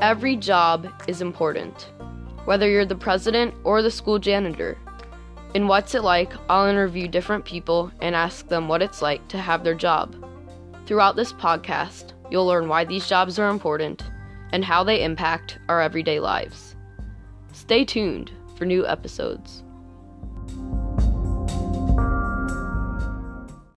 Every job is important, whether you're the president or the school janitor. In What's It Like, I'll interview different people and ask them what it's like to have their job. Throughout this podcast, you'll learn why these jobs are important and how they impact our everyday lives. Stay tuned for new episodes.